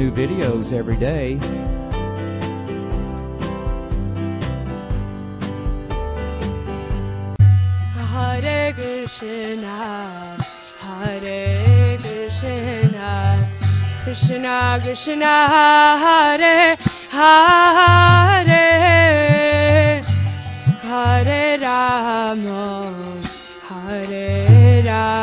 new videos every day. Hare Krishna, Hare Krishna, Krishna Krishna, Hare Hare, Hare Rama, Hare Rama,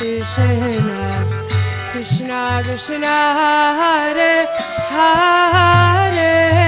Krishna Krishna Krishna Hare Hare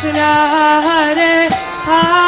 Krishna Hare.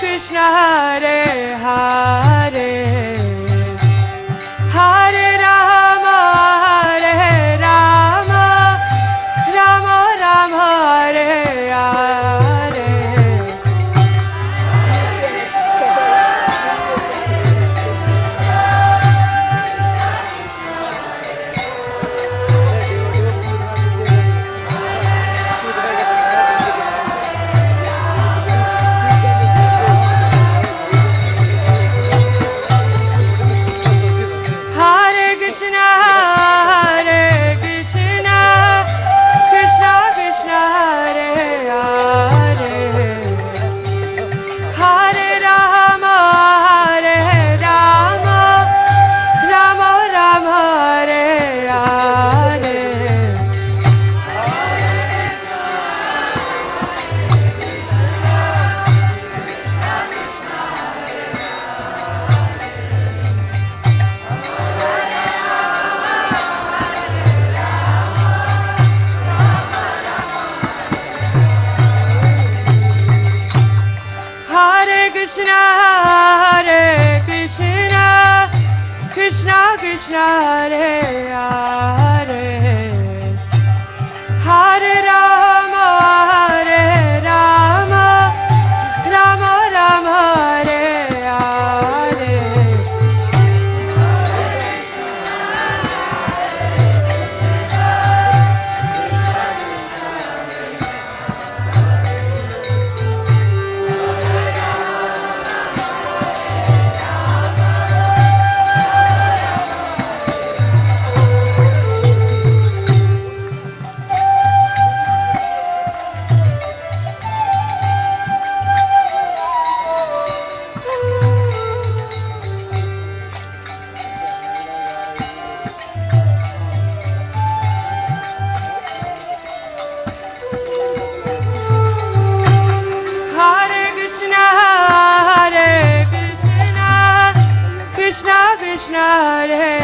Krishna Hare Hare. Krishna Hare Hare Hare,